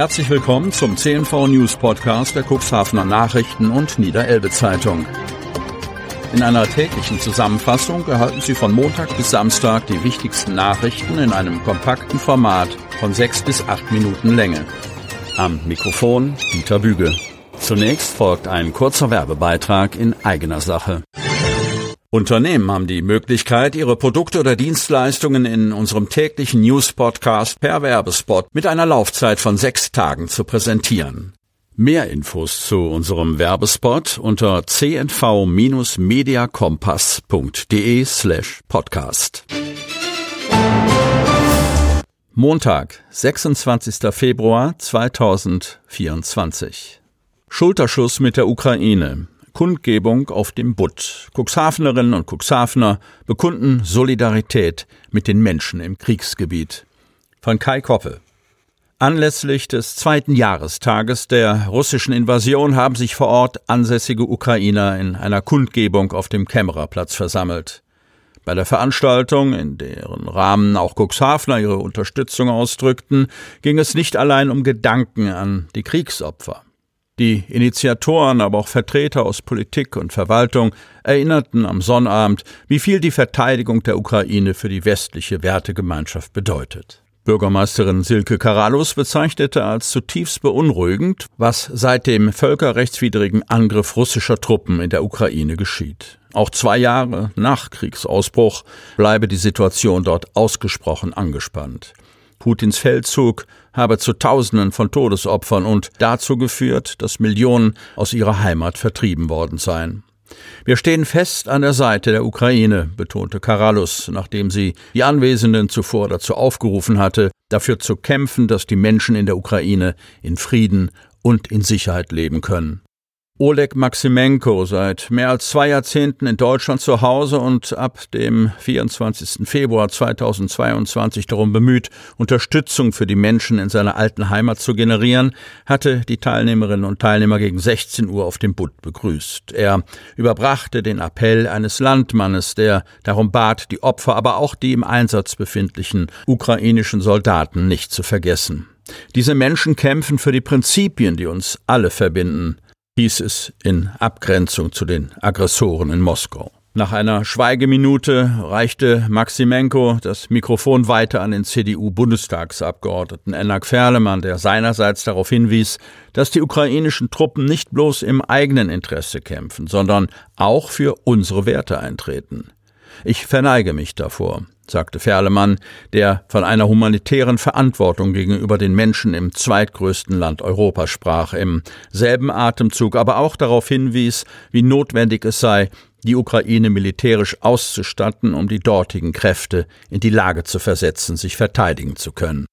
Herzlich willkommen zum CNV News Podcast der Cuxhavener Nachrichten und Niederelbe Zeitung. In einer täglichen Zusammenfassung erhalten Sie von Montag bis Samstag die wichtigsten Nachrichten in einem kompakten Format von sechs bis acht Minuten Länge. Am Mikrofon Dieter Büge. Zunächst folgt ein kurzer Werbebeitrag in eigener Sache. Unternehmen haben die Möglichkeit, ihre Produkte oder Dienstleistungen in unserem täglichen News-Podcast per Werbespot mit einer Laufzeit von sechs Tagen zu präsentieren. Mehr Infos zu unserem Werbespot unter cnv-mediakompass.de slash podcast. Montag, 26. Februar 2024. Schulterschuss mit der Ukraine. Kundgebung auf dem Butt. Cuxhavenerinnen und Cuxhavener bekunden Solidarität mit den Menschen im Kriegsgebiet. Von Kai Koppe. Anlässlich des zweiten Jahrestages der russischen Invasion haben sich vor Ort ansässige Ukrainer in einer Kundgebung auf dem Kämmererplatz versammelt. Bei der Veranstaltung, in deren Rahmen auch Cuxhavener ihre Unterstützung ausdrückten, ging es nicht allein um Gedanken an die Kriegsopfer. Die Initiatoren, aber auch Vertreter aus Politik und Verwaltung erinnerten am Sonnabend, wie viel die Verteidigung der Ukraine für die westliche Wertegemeinschaft bedeutet. Bürgermeisterin Silke Karalus bezeichnete als zutiefst beunruhigend, was seit dem völkerrechtswidrigen Angriff russischer Truppen in der Ukraine geschieht. Auch zwei Jahre nach Kriegsausbruch bleibe die Situation dort ausgesprochen angespannt. Putins Feldzug habe zu Tausenden von Todesopfern und dazu geführt, dass Millionen aus ihrer Heimat vertrieben worden seien. Wir stehen fest an der Seite der Ukraine, betonte Karalus, nachdem sie die Anwesenden zuvor dazu aufgerufen hatte, dafür zu kämpfen, dass die Menschen in der Ukraine in Frieden und in Sicherheit leben können. Oleg Maximenko seit mehr als zwei Jahrzehnten in Deutschland zu Hause und ab dem 24. Februar 2022 darum bemüht, Unterstützung für die Menschen in seiner alten Heimat zu generieren, hatte die Teilnehmerinnen und Teilnehmer gegen 16 Uhr auf dem Butt begrüßt. Er überbrachte den Appell eines Landmannes, der darum bat, die Opfer, aber auch die im Einsatz befindlichen ukrainischen Soldaten nicht zu vergessen. Diese Menschen kämpfen für die Prinzipien, die uns alle verbinden hieß es in Abgrenzung zu den Aggressoren in Moskau. Nach einer Schweigeminute reichte Maximenko das Mikrofon weiter an den CDU-Bundestagsabgeordneten Enak Ferlemann, der seinerseits darauf hinwies, dass die ukrainischen Truppen nicht bloß im eigenen Interesse kämpfen, sondern auch für unsere Werte eintreten. Ich verneige mich davor sagte Ferlemann, der von einer humanitären Verantwortung gegenüber den Menschen im zweitgrößten Land Europas sprach, im selben Atemzug aber auch darauf hinwies, wie notwendig es sei, die Ukraine militärisch auszustatten, um die dortigen Kräfte in die Lage zu versetzen, sich verteidigen zu können.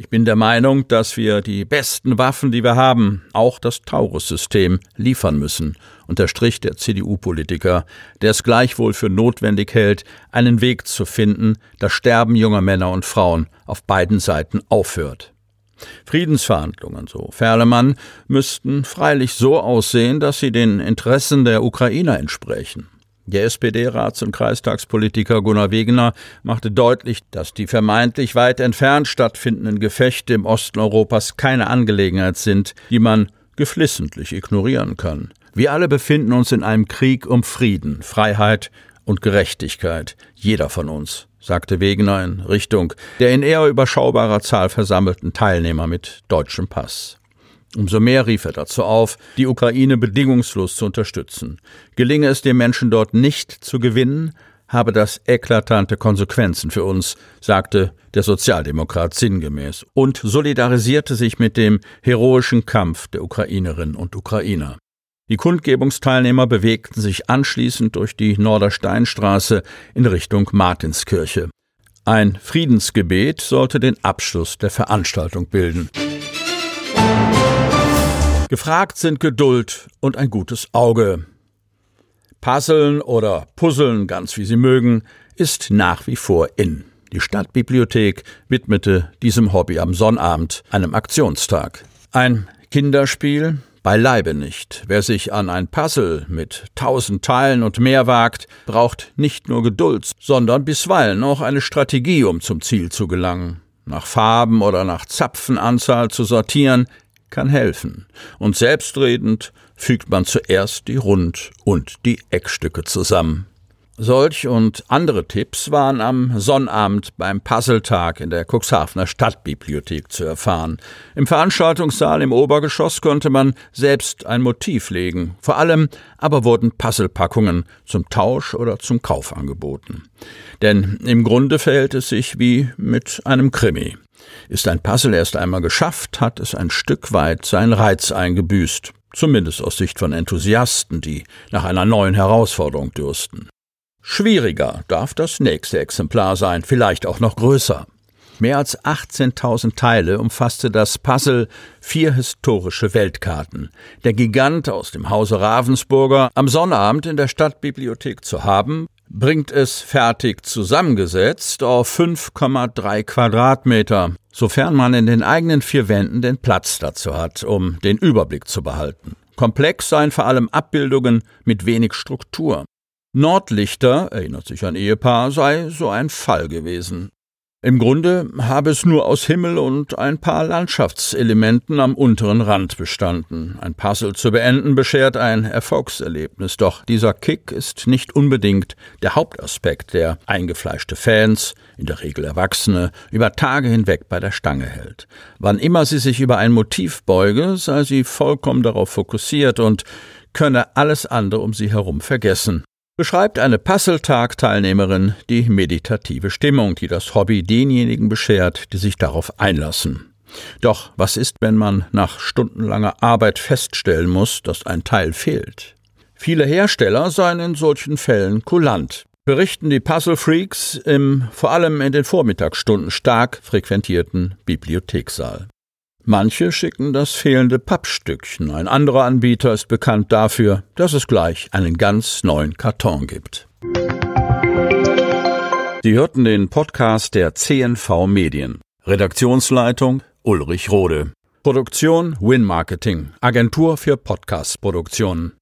Ich bin der Meinung, dass wir die besten Waffen, die wir haben, auch das Taurus-System, liefern müssen, unterstrich der CDU-Politiker, der es gleichwohl für notwendig hält, einen Weg zu finden, das Sterben junger Männer und Frauen auf beiden Seiten aufhört. Friedensverhandlungen, so Ferlemann, müssten freilich so aussehen, dass sie den Interessen der Ukrainer entsprechen. Der SPD-Rats- und Kreistagspolitiker Gunnar Wegener machte deutlich, dass die vermeintlich weit entfernt stattfindenden Gefechte im Osten Europas keine Angelegenheit sind, die man geflissentlich ignorieren kann. Wir alle befinden uns in einem Krieg um Frieden, Freiheit und Gerechtigkeit. Jeder von uns, sagte Wegener in Richtung der in eher überschaubarer Zahl versammelten Teilnehmer mit deutschem Pass. Umso mehr rief er dazu auf, die Ukraine bedingungslos zu unterstützen. Gelinge es den Menschen dort nicht zu gewinnen, habe das eklatante Konsequenzen für uns, sagte der Sozialdemokrat sinngemäß und solidarisierte sich mit dem heroischen Kampf der Ukrainerinnen und Ukrainer. Die Kundgebungsteilnehmer bewegten sich anschließend durch die Nordersteinstraße in Richtung Martinskirche. Ein Friedensgebet sollte den Abschluss der Veranstaltung bilden. Gefragt sind Geduld und ein gutes Auge. Puzzeln oder Puzzeln, ganz wie Sie mögen, ist nach wie vor in. Die Stadtbibliothek widmete diesem Hobby am Sonnabend, einem Aktionstag. Ein Kinderspiel? Beileibe nicht. Wer sich an ein Puzzle mit tausend Teilen und mehr wagt, braucht nicht nur Geduld, sondern bisweilen auch eine Strategie, um zum Ziel zu gelangen. nach Farben oder nach Zapfenanzahl zu sortieren, kann helfen. Und selbstredend fügt man zuerst die Rund- und die Eckstücke zusammen. Solch und andere Tipps waren am Sonnabend beim Puzzletag in der Cuxhavener Stadtbibliothek zu erfahren. Im Veranstaltungssaal im Obergeschoss konnte man selbst ein Motiv legen. Vor allem aber wurden Puzzlepackungen zum Tausch oder zum Kauf angeboten. Denn im Grunde verhält es sich wie mit einem Krimi. Ist ein Puzzle erst einmal geschafft, hat es ein Stück weit seinen Reiz eingebüßt. Zumindest aus Sicht von Enthusiasten, die nach einer neuen Herausforderung dürsten. Schwieriger darf das nächste Exemplar sein, vielleicht auch noch größer. Mehr als 18.000 Teile umfasste das Puzzle vier historische Weltkarten. Der Gigant aus dem Hause Ravensburger am Sonnabend in der Stadtbibliothek zu haben, bringt es fertig zusammengesetzt auf 5,3 Quadratmeter, sofern man in den eigenen vier Wänden den Platz dazu hat, um den Überblick zu behalten. Komplex seien vor allem Abbildungen mit wenig Struktur. Nordlichter, erinnert sich ein Ehepaar, sei so ein Fall gewesen. Im Grunde habe es nur aus Himmel und ein paar Landschaftselementen am unteren Rand bestanden. Ein Puzzle zu beenden beschert ein Erfolgserlebnis, doch dieser Kick ist nicht unbedingt der Hauptaspekt, der eingefleischte Fans, in der Regel Erwachsene, über Tage hinweg bei der Stange hält. Wann immer sie sich über ein Motiv beuge, sei sie vollkommen darauf fokussiert und könne alles andere um sie herum vergessen beschreibt eine Passeltag-Teilnehmerin die meditative Stimmung, die das Hobby denjenigen beschert, die sich darauf einlassen. Doch was ist, wenn man nach stundenlanger Arbeit feststellen muss, dass ein Teil fehlt? Viele Hersteller seien in solchen Fällen kulant, berichten die Puzzle Freaks im vor allem in den Vormittagsstunden stark frequentierten Bibliothekssaal. Manche schicken das fehlende Pappstückchen. Ein anderer Anbieter ist bekannt dafür, dass es gleich einen ganz neuen Karton gibt. Sie hörten den Podcast der CNV Medien. Redaktionsleitung Ulrich Rode. Produktion Win Marketing, Agentur für Podcast-Produktionen.